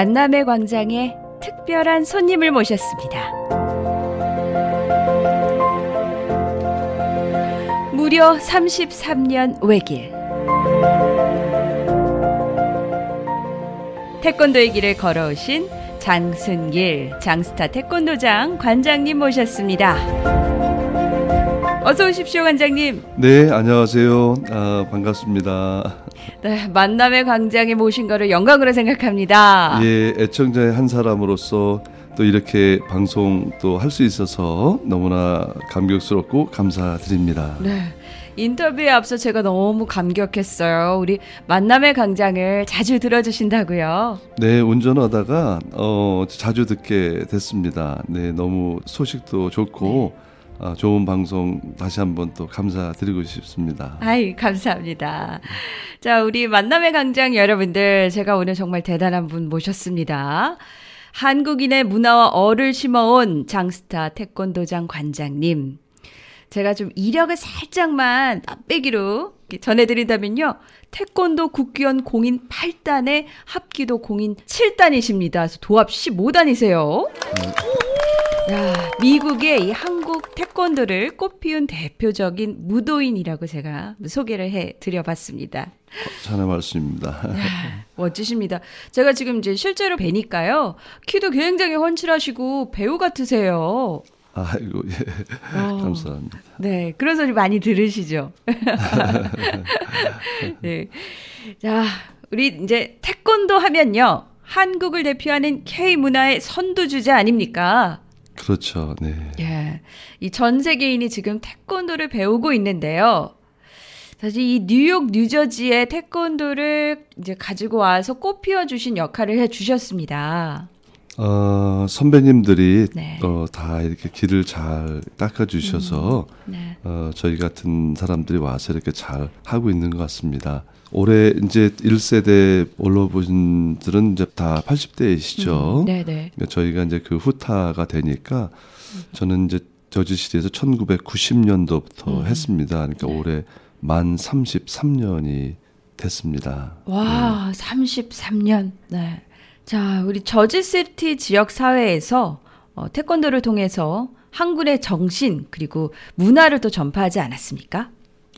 만남의 광장에 특별한 손님을 모셨습니다. 무려 33년 외길. 태권도의 길을 걸어오신 장순길 장스타 태권도장 관장님 모셨습니다. 어서 오십시오, 관장님. 네, 안녕하세요. 아, 반갑습니다. 네, 만남의 광장에 모신 거를 영광으로 생각합니다. 예, 애청자의 한 사람으로서 또 이렇게 방송 또 할 수 있어서 너무나 감격스럽고 감사드립니다. 네. 인터뷰에 앞서 제가 너무 감격했어요. 우리 만남의 광장을 자주 들어주신다고요. 네, 운전하다가 어, 자주 듣게 됐습니다. 네, 너무 소식도 좋고 네. 어, 좋은 방송 다시 한번 또 감사드리고 싶습니다. 아이, 감사합니다. 자, 우리 만남의 광장 여러분들, 제가 오늘 정말 대단한 분 모셨습니다. 한국인의 문화와 어를 심어온 장스타 태권도장 관장님. 제가 좀 이력을 살짝만 빼기로 전해드린다면요. 태권도 국기원 공인 8단에 합기도 공인 7단이십니다. 그래서 도합 15단이세요. 야, 미국의 이 한국 태권도를 꽃피운 대표적인 무도인이라고 제가 소개를 해 드려봤습니다. 자네 말씀입니다. 야, 멋지십니다. 제가 지금 이제 실제로 뵈니까요. 키도 굉장히 훤칠하시고 배우 같으세요. 아이고, 예. 어, 감사합니다. 네. 그런 소리 많이 들으시죠? 네. 자, 우리 이제 태권도 하면요. 한국을 대표하는 K 문화의 선두주자 아닙니까? 그렇죠. 네. 예. 이 전 세계인이 지금 태권도를 배우고 있는데요. 사실 이 뉴욕, 뉴저지의 태권도를 이제 가지고 와서 꽃 피워 주신 역할을 해 주셨습니다. 어, 선배님들이 네. 어, 다 이렇게 길을 잘 닦아주셔서 음, 네. 어, 저희 같은 사람들이 와서 이렇게 잘 하고 있는 것 같습니다. 올해 이제 1세대 올라보신들은 이제 다 80대이시죠. 음, 네네. 그러니까 저희가 이제 그 후타가 되니까 저는 이제 저지시리에서 1990년도부터 음. 했습니다. 그러니까 네. 올해 만 33년이 됐습니다. 와, 네. 33년. 네. 자, 우리 저지시티 지역 사회에서 어, 태권도를 통해서 한국의 정신 그리고 문화를 또 전파하지 않았습니까?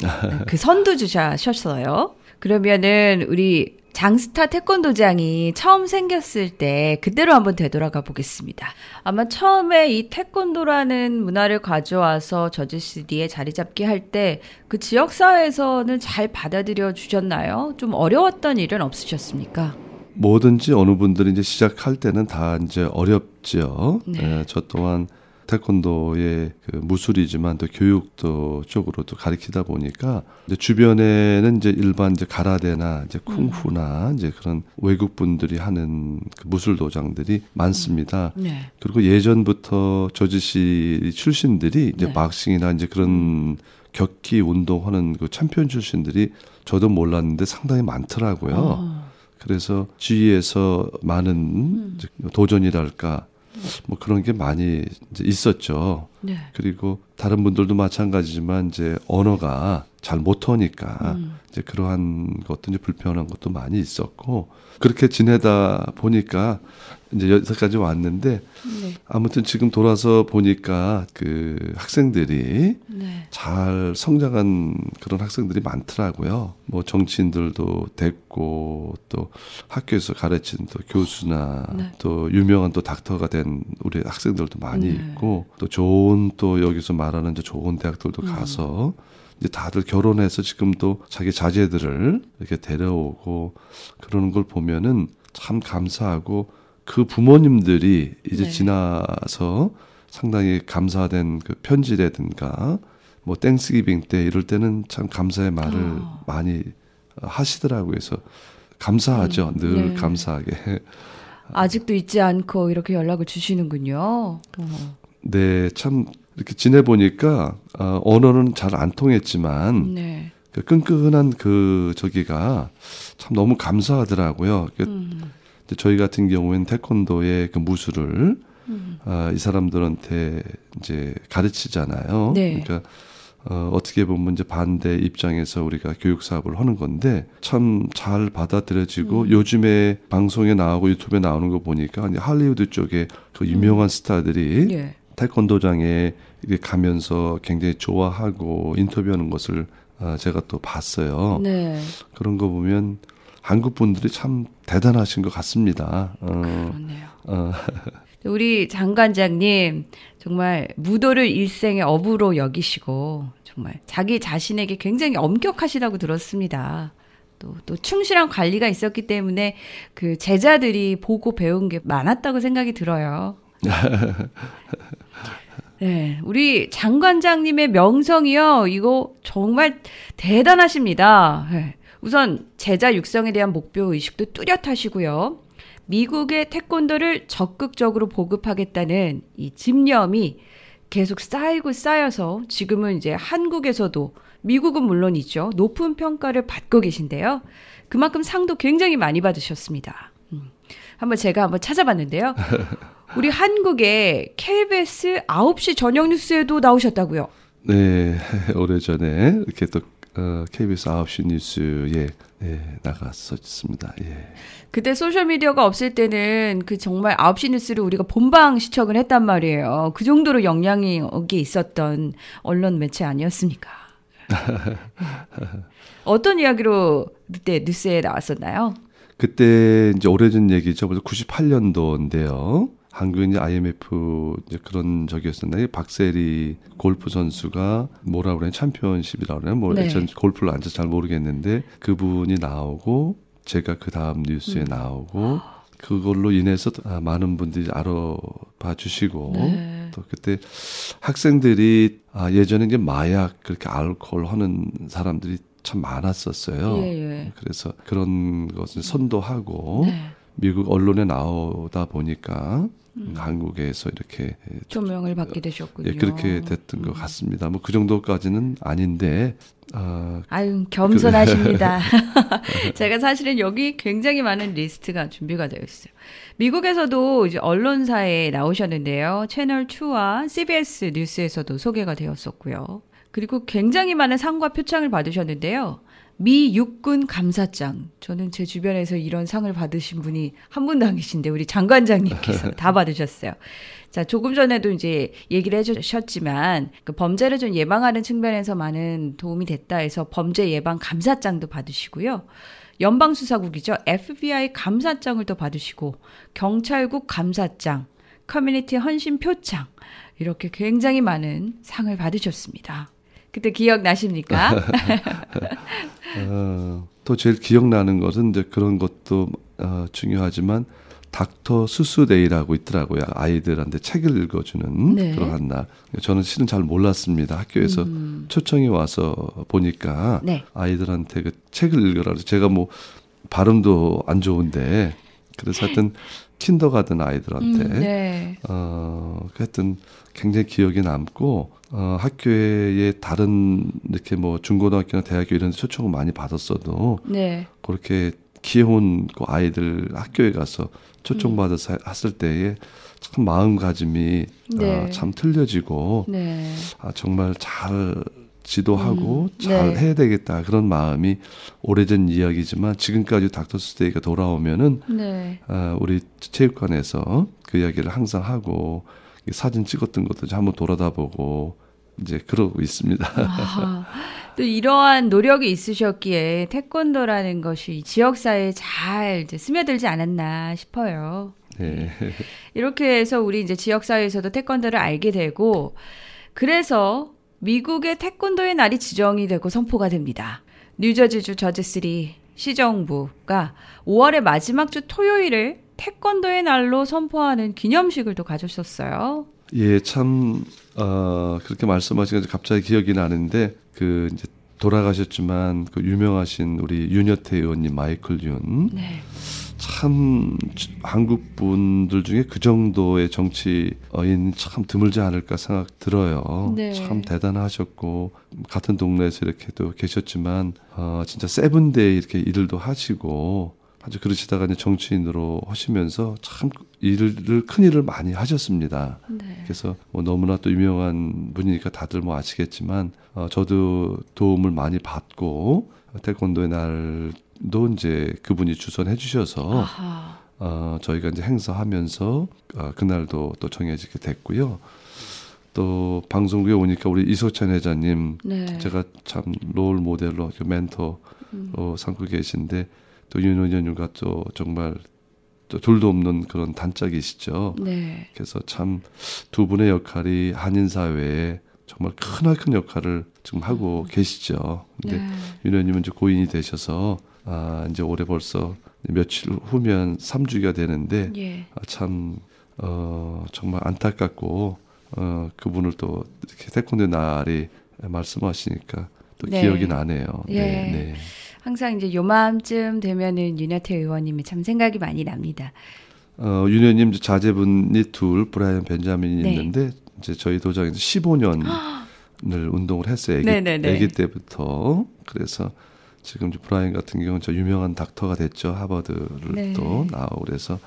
네, 그 선두 주자셨어요. 그러면은 우리 장스타 태권도장이 처음 생겼을 때 그대로 한번 되돌아가 보겠습니다. 아마 처음에 이 태권도라는 문화를 가져와서 저지시리에 자리 잡게 할 때 그 지역 사회에서는 잘 받아들여 주셨나요? 좀 어려웠던 일은 없으셨습니까? 뭐든지 어느 분들이 이제 시작할 때는 다 이제 어렵지요. 네. 예, 저 또한 태권도의 그 무술이지만 또 교육도 쪽으로도 가리키다 보니까 이제 주변에는 이제 일반 이제 가라데나 이제 쿵푸나 음. 이제 그런 외국 분들이 하는 그 무술 도장들이 많습니다. 음. 네. 그리고 예전부터 조지시 출신들이 이제 네. 막싱이나 이제 그런 음. 격기 운동하는 그 챔피언 출신들이 저도 몰랐는데 상당히 많더라고요. 어. 그래서 주위에서 많은 음. 도전이랄까 뭐 그런 게 많이 있었죠. 네. 그리고 다른 분들도 마찬가지지만 이제 언어가 잘 못하니까 음. 이제 그러한 것도 이제 불편한 것도 많이 있었고 그렇게 지내다 보니까 이제 여기까지 왔는데 네. 아무튼 지금 돌아서 보니까 그 학생들이 네. 잘 성장한 그런 학생들이 많더라고요. 뭐 정치인들도 됐고 또 학교에서 가르친 또 교수나 네. 또 유명한 또 닥터가 된 우리 학생들도 많이 네. 있고 또 좋은 또 여기서 말하는 이제 좋은 대학들도 음. 가서 이제 다들 결혼해서 지금도 자기 자제들을 이렇게 데려오고 그러는 걸 보면은 참 감사하고 그 부모님들이 이제 네. 지나서 상당히 감사된 그 편지라든가 뭐 땡스기빙 때 이럴 때는 참 감사의 말을 어. 많이 하시더라고요. 그래서 감사하죠. 음, 늘 네. 감사하게. 아직도 잊지 않고 이렇게 연락을 주시는군요. 어. 네, 참 이렇게 지내보니까 어, 언어는 잘 안 통했지만 네. 그 끈끈한 그 저기가 참 너무 감사하더라고요. 그 음. 저희 같은 경우에는 태권도의 그 무술을 음. 아, 이 사람들한테 이제 가르치잖아요. 네. 그러니까 어, 어떻게 보면 이제 반대 입장에서 우리가 교육 사업을 하는 건데 참 잘 받아들여지고 음. 요즘에 방송에 나오고 유튜브에 나오는 거 보니까 할리우드 쪽에 그 유명한 음. 스타들이 예. 태권도장에 가면서 굉장히 좋아하고 인터뷰하는 것을 어, 제가 또 봤어요. 네. 그런 거 보면 한국 분들이 참 대단하신 것 같습니다. 어, 그렇네요. 어. 우리 장관장님 정말 무도를 일생의 업으로 여기시고 정말 자기 자신에게 굉장히 엄격하시다고 들었습니다. 또, 또 충실한 관리가 있었기 때문에 그 제자들이 보고 배운 게 많았다고 생각이 들어요. 네, 우리 장관장님의 명성이요. 이거 정말 대단하십니다. 네. 우선 제자 육성에 대한 목표 의식도 뚜렷하시고요. 미국의 태권도를 적극적으로 보급하겠다는 이 집념이 계속 쌓이고 쌓여서 지금은 이제 한국에서도 미국은 물론이죠. 높은 평가를 받고 계신데요. 그만큼 상도 굉장히 많이 받으셨습니다. 음. 한번 제가 한번 찾아봤는데요. 우리 한국의 KBS 9시 저녁 뉴스에도 나오셨다고요? 네, 오래전에 이렇게 또 어, KBS 9시 뉴스에 네, 나갔었습니다. 예. 그때 소셜 미디어가 없을 때는 그 정말 9시 뉴스를 우리가 본방 시청을 했단 말이에요. 그 정도로 영향이 있었던 언론 매체 아니었습니까? 어떤 이야기로 그때 뉴스에 나왔었나요? 그때 이제 오래전 얘기죠. 벌써 98년도인데요. 한국인 IMF 이제 그런 적이었었나요? 박세리 골프 선수가 뭐라 그래 챔피언십이라 그래요? 뭐 네. 전 골프를 앉아서 잘 모르겠는데 그분이 나오고 제가 그 다음 뉴스에 음. 나오고 그걸로 인해서 아, 많은 분들이 알아봐 주시고 네. 또 그때 학생들이 아 예전에 이제 마약 그렇게 알코올 하는 사람들이 참 많았었어요. 예, 예. 그래서 그런 것을 선도하고 네. 미국 언론에 나오다 보니까 음. 한국에서 이렇게 조명을 받게 되셨군요. 예, 그렇게 됐던 음. 것 같습니다. 뭐 그 정도까지는 아닌데. 아, 아유 겸손하십니다. 제가 사실은 여기 굉장히 많은 리스트가 준비가 되어 있어요. 미국에서도 이제 언론사에 나오셨는데요. 채널 2와 CBS 뉴스에서도 소개가 되었었고요. 그리고 굉장히 많은 상과 표창을 받으셨는데요. 미 육군 감사장. 저는 제 주변에서 이런 상을 받으신 분이 한 분도 안 계신데 우리 장관장님께서 다 받으셨어요. 자, 조금 전에도 이제 얘기를 해주셨지만 그 범죄를 좀 예방하는 측면에서 많은 도움이 됐다 해서 범죄 예방 감사장도 받으시고요. 연방수사국이죠. FBI 감사장을 또 받으시고 경찰국 감사장, 커뮤니티 헌신 표창 이렇게 굉장히 많은 상을 받으셨습니다. 그때 기억나십니까? 어, 또 제일 기억나는 것은 이제 그런 것도 어, 중요하지만 닥터 수수데이라고 있더라고요. 아이들한테 책을 읽어주는 네. 그러한 날. 저는 실은 잘 몰랐습니다. 학교에서 음. 초청이 와서 보니까 네. 아이들한테 그 책을 읽으라 그래서 제가 뭐 발음도 안 좋은데 그래서 하여튼 킨더 가든 아이들한테 음, 네. 어 하여튼 굉장히 기억에 남고 어 학교에 다른 이렇게 뭐 중고등학교나 대학교 이런 데 초청을 많이 받았어도 네. 그렇게 귀여운 그 아이들 학교에 가서 초청받아서 음. 했을 때에 참 마음가짐이 네. 어, 참 틀려지고 네. 아, 정말 잘 지도하고 음, 잘 네. 해야 되겠다 그런 마음이 오래전 이야기지만 지금까지 닥터 스테이가 돌아오면은 네. 어, 우리 체육관에서 그 이야기를 항상 하고 사진 찍었던 것도 한번 돌아다 보고 이제 그러고 있습니다. 아, 또 이러한 노력이 있으셨기에 태권도라는 것이 지역 사회에 잘 이제 스며들지 않았나 싶어요. 네. 이렇게 해서 우리 이제 지역 사회에서도 태권도를 알게 되고 그래서 미국의 태권도의 날이 지정이 되고 선포가 됩니다. 뉴저지주 저지3 시정부가 5월의 마지막 주 토요일을 태권도의 날로 선포하는 기념식을 또 가졌었어요. 예, 참 어, 그렇게 말씀하시니까 갑자기 기억이 나는데 그 이제 돌아가셨지만 그 유명하신 우리 윤여태 의원님 마이클 윤. 네. 참 한국 분들 중에 그 정도의 정치인 참 드물지 않을까 생각 들어요. 네. 참 대단하셨고 같은 동네에서 이렇게 또 계셨지만 어 진짜 세븐데이 이렇게 일도 하시고 아주 그러시다가 이제 정치인으로 하시면서 참 일을 큰 일을 많이 하셨습니다. 네. 그래서 뭐 너무나 또 유명한 분이니까 다들 뭐 아시겠지만 어, 저도 도움을 많이 받고 태권도의 날도 이제 그분이 주선해 주셔서 아하. 어, 저희가 이제 행사하면서 어, 그날도 또 정해지게 됐고요. 또 방송국에 오니까 우리 이소찬 회장님 네. 제가 참 롤 모델로 그 멘토로 삼고 계신데 또 윤호연님과 또 정말 또 둘도 없는 그런 단짝이시죠. 네. 그래서 참 두 분의 역할이 한인 사회에 정말 크나큰 역할을 지금 하고 계시죠. 근데 네. 윤 의원님은 이제 고인이 되셔서 아 이제 올해 벌써 며칠 후면 3주기가 되는데 예. 아, 참 어, 정말 안타깝고 어, 그분을 또 이렇게 태권도 날이 말씀하시니까 또 네. 기억이 나네요. 예. 네, 네. 항상 이제 요맘쯤 되면은 윤여태 의원님이 참 생각이 많이 납니다. 어, 윤 의원님 자제분이 둘 브라이언 벤자민이 네. 있는데 이제 저희 도장에서 15년을 운동을 했어요. 아기, 네네네. 아기 때부터. 그래서 지금 브라이언 같은 경우는 저 유명한 닥터가 됐죠. 하버드를 네. 또 나오고 그래서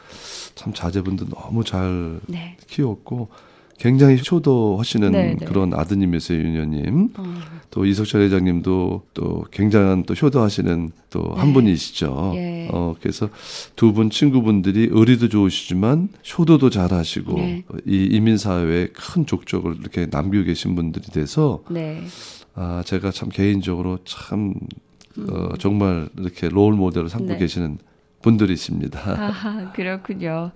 참 자제분도 너무 잘 네. 키웠고 굉장히 효도하시는 네, 네. 그런 아드님이세요, 윤 의원님. 어, 또 이석철 회장님도 또 굉장한 또 효도하시는 또한 네. 분이시죠. 예. 어 그래서 두 분 친구분들이 의리도 좋으시지만 효도도 잘하시고 네. 이 이민 사회에 큰 족적을 이렇게 남기고 계신 분들이 돼서 네. 아 제가 참 개인적으로 참 어, 정말 이렇게 롤 모델을 삼고 음. 네. 계시는 분들이십니다. 아하, 그렇군요.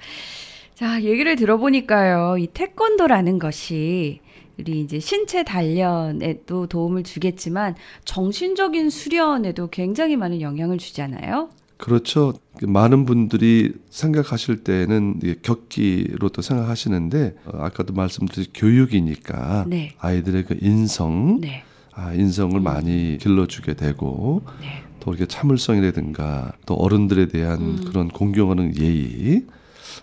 자, 얘기를 들어보니까요. 이 태권도라는 것이 우리 이제 신체 단련에도 도움을 주겠지만 정신적인 수련에도 굉장히 많은 영향을 주잖아요. 그렇죠. 많은 분들이 생각하실 때는 이게 격기로 또 생각하시는데 어, 아까도 말씀드린 교육이니까 네. 아이들의 그 인성, 네. 아, 인성을 많이 길러주게 되고 네. 또 이렇게 참을성이라든가 또 어른들에 대한 음. 그런 공경하는 예의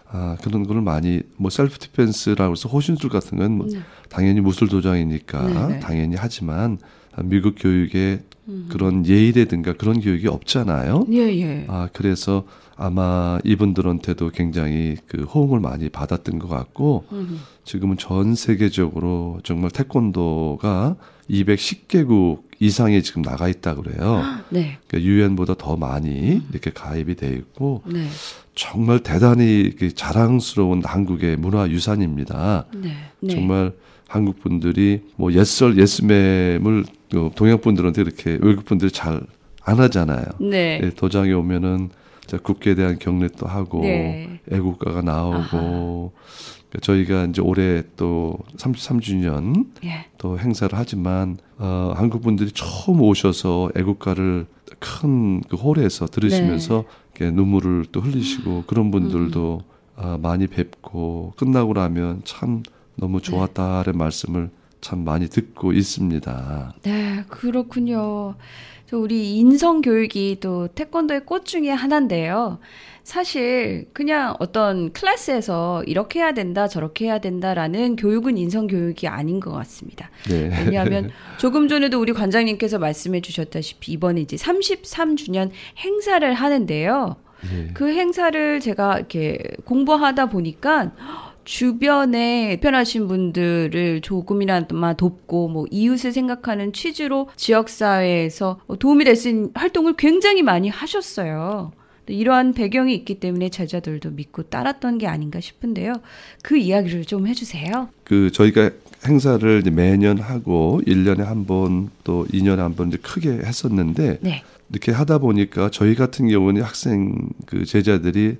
아, 그런 거를 많이 뭐 self defense라고 해서 호신술 같은 건 뭐 네. 당연히 무술 도장이니까 네, 네. 당연히 하지만 아, 미국 교육에 음. 그런 예의라든가 그런 교육이 없잖아요. 예, 예. 아, 그래서 아마 이분들한테도 굉장히 그 호응을 많이 받았던 것 같고 음. 지금은 전 세계적으로 정말 태권도가 210개국 이상이 지금 나가 있다 그래요. 네. 그러니까 유엔보다 더 많이 이렇게 가입이 돼 있고 네. 정말 대단히 그 자랑스러운 한국의 문화 유산입니다. 네. 네. 정말 한국 분들이 뭐 예썰 예스맴을 어, 동양 분들한테 이렇게 외국 분들이 잘 안 하잖아요. 네. 예, 도장에 오면은 자, 국기에 대한 경례도 하고 네. 애국가가 나오고 그러니까 저희가 이제 올해 또 33주년 예. 또 행사를 하지만 어, 한국 분들이 처음 오셔서 애국가를 큰 그 홀에서 들으시면서 네. 눈물을 또 흘리시고 그런 분들도 음. 아, 많이 뵙고 끝나고 나면 참 너무 좋았다는 말씀을 참 많이 듣고 있습니다. 네, 그렇군요. 저 우리 인성 교육이 또 태권도의 꽃 중에 하나인데요. 사실 그냥 어떤 클래스에서 이렇게 해야 된다, 저렇게 해야 된다라는 교육은 인성 교육이 아닌 것 같습니다. 네. 왜냐하면 조금 전에도 우리 관장님께서 말씀해 주셨다시피 이번에 이제 33주년 행사를 하는데요. 예. 그 행사를 제가 이렇게 공부하다 보니까 주변에 편하신 분들을 조금이나마 돕고 뭐 이웃을 생각하는 취지로 지역 사회에서 도움이 될 수 있는 활동을 굉장히 많이 하셨어요. 이러한 배경이 있기 때문에 제자들도 믿고 따랐던 게 아닌가 싶은데요. 그 이야기를 좀 해주세요. 그 저희가 행사를 매년 하고 1년에 한 번 또 2년에 한번 이제 크게 했었는데 네. 이렇게 하다 보니까 저희 같은 경우는 학생 그 제자들이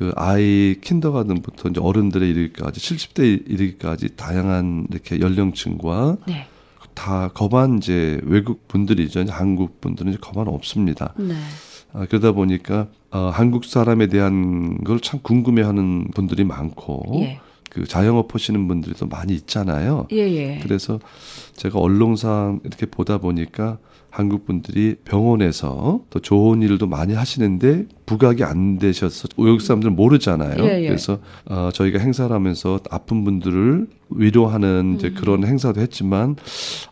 그 아이 킨더가든부터 이제 어른들의 이르기까지 70대 이르기까지 다양한 이렇게 연령층과 네. 다 거반 이제 외국 분들이죠. 한국 분들은 이제 거반 없습니다. 네. 아, 그러다 보니까 어, 한국 사람에 대한 걸 참 궁금해하는 분들이 많고 예. 그 자영업 하시는 분들이 또 많이 있잖아요. 예, 예. 그래서 제가 언론상 이렇게 보다 보니까 한국 분들이 병원에서 또 좋은 일도 많이 하시는데 부각이 안 되셔서 외국 사람들은 모르잖아요. 예, 예. 그래서 어, 저희가 행사를 하면서 아픈 분들을 위로하는 음. 이제 그런 행사도 했지만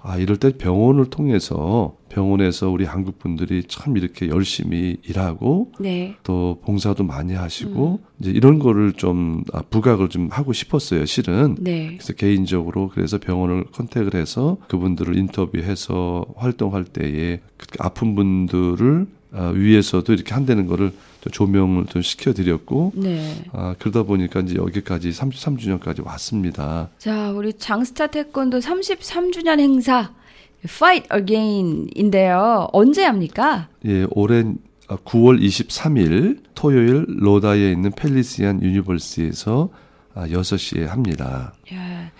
아 이럴 때 병원을 통해서 병원에서 우리 한국 분들이 참 이렇게 열심히 일하고 네. 또 봉사도 많이 하시고 이제 이런 거를 좀 아, 부각을 좀 하고 싶었어요, 실은. 네. 그래서 개인적으로 그래서 병원을 컨택을 해서 그분들을 인터뷰해서 활동할 때에 그 아픈 분들을 아, 위해서도 이렇게 한다는 거를 좀 조명을 좀 시켜드렸고 네. 아, 그러다 보니까 이제 여기까지 33주년까지 왔습니다. 자, 우리 장스타 태권도 33주년 행사 Fight Again인데요. 언제 합니까? 예, 올해 9월 23일 토요일 로다이에 있는 Felician University에서 아, 6시에 합니다. 야,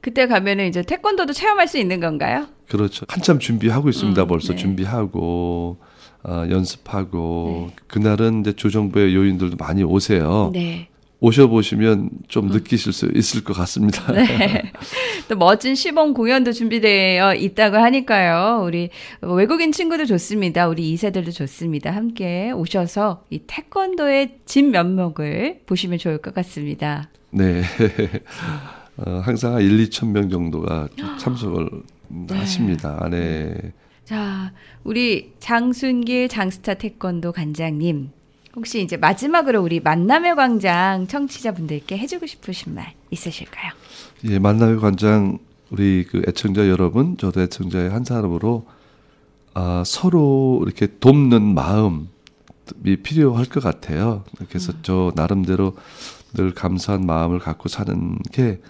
그때 가면은 이제 태권도도 체험할 수 있는 건가요? 그렇죠. 한참 준비하고 있습니다. 음, 벌써 네. 준비하고 어, 연습하고 그날은 이제 조정부의 요인들도 많이 오세요. 네. 오셔 보시면 좀 느끼실 수 있을 것 같습니다. 네. 또 멋진 시범 공연도 준비되어 있다고 하니까요. 우리 외국인 친구도 좋습니다. 우리 2세들도 좋습니다. 함께 오셔서 이 태권도의 진 면목을 보시면 좋을 것 같습니다. 네. 어, 항상 한 1, 2천 명 정도가 참석을 네. 하십니다. 안에 자, 우리 장순길 장스타 태권도 관장님. 혹시 이제 마지막으로 우리 만남의 광장 청취자분들께 해주고 싶으신 말 있으실까요? 예, 만남의 관장 우리 그 애청자 여러분, 저도 애청자의 한 사람으로 아, 서로 이렇게 돕는 마음이 필요할 것 같아요. 그래서 저 나름대로 늘 감사한 마음을 갖고 사는 게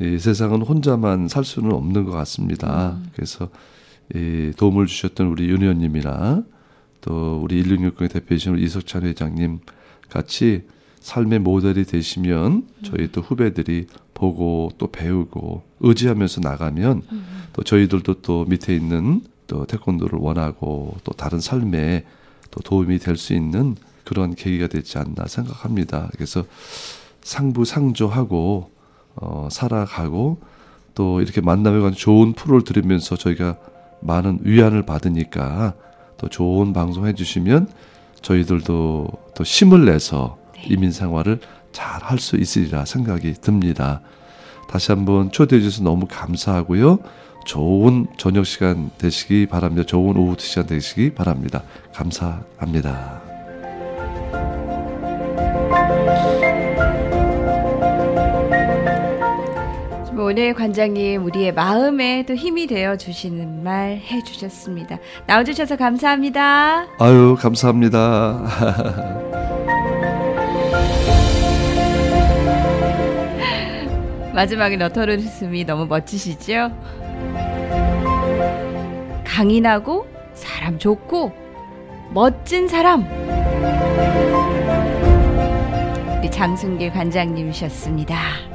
이 세상은 혼자만 살 수는 없는 것 같습니다. 그래서 이 도움을 주셨던 우리 윤 의원님이나 또 우리 1660의 대표이신 이석찬 회장님 같이 삶의 모델이 되시면 저희 또 후배들이 보고 또 배우고 의지하면서 나가면 또 저희들도 또 밑에 있는 또 태권도를 원하고 또 다른 삶에 또 도움이 될 수 있는 그런 계기가 되지 않나 생각합니다. 그래서 상부상조하고 어, 살아가고 또 이렇게 만남에 관한 좋은 프로를 들으면서 저희가 많은 위안을 받으니까 또 좋은 방송 해주시면 저희들도 또 힘을 내서 이민 생활을 잘 할 수 있으리라 생각이 듭니다. 다시 한번 초대해 주셔서 너무 감사하고요. 좋은 저녁 시간 되시기 바랍니다. 좋은 오후 시간 되시기 바랍니다. 감사합니다. 오늘 관장님 우리의 마음에 또 힘이 되어 주시는 말 해주셨습니다. 나와주셔서 감사합니다. 아유, 감사합니다. 마지막에 너터르스미 너무 멋지시죠? 강인하고 사람 좋고 멋진 사람 우리 장순길 관장님이셨습니다.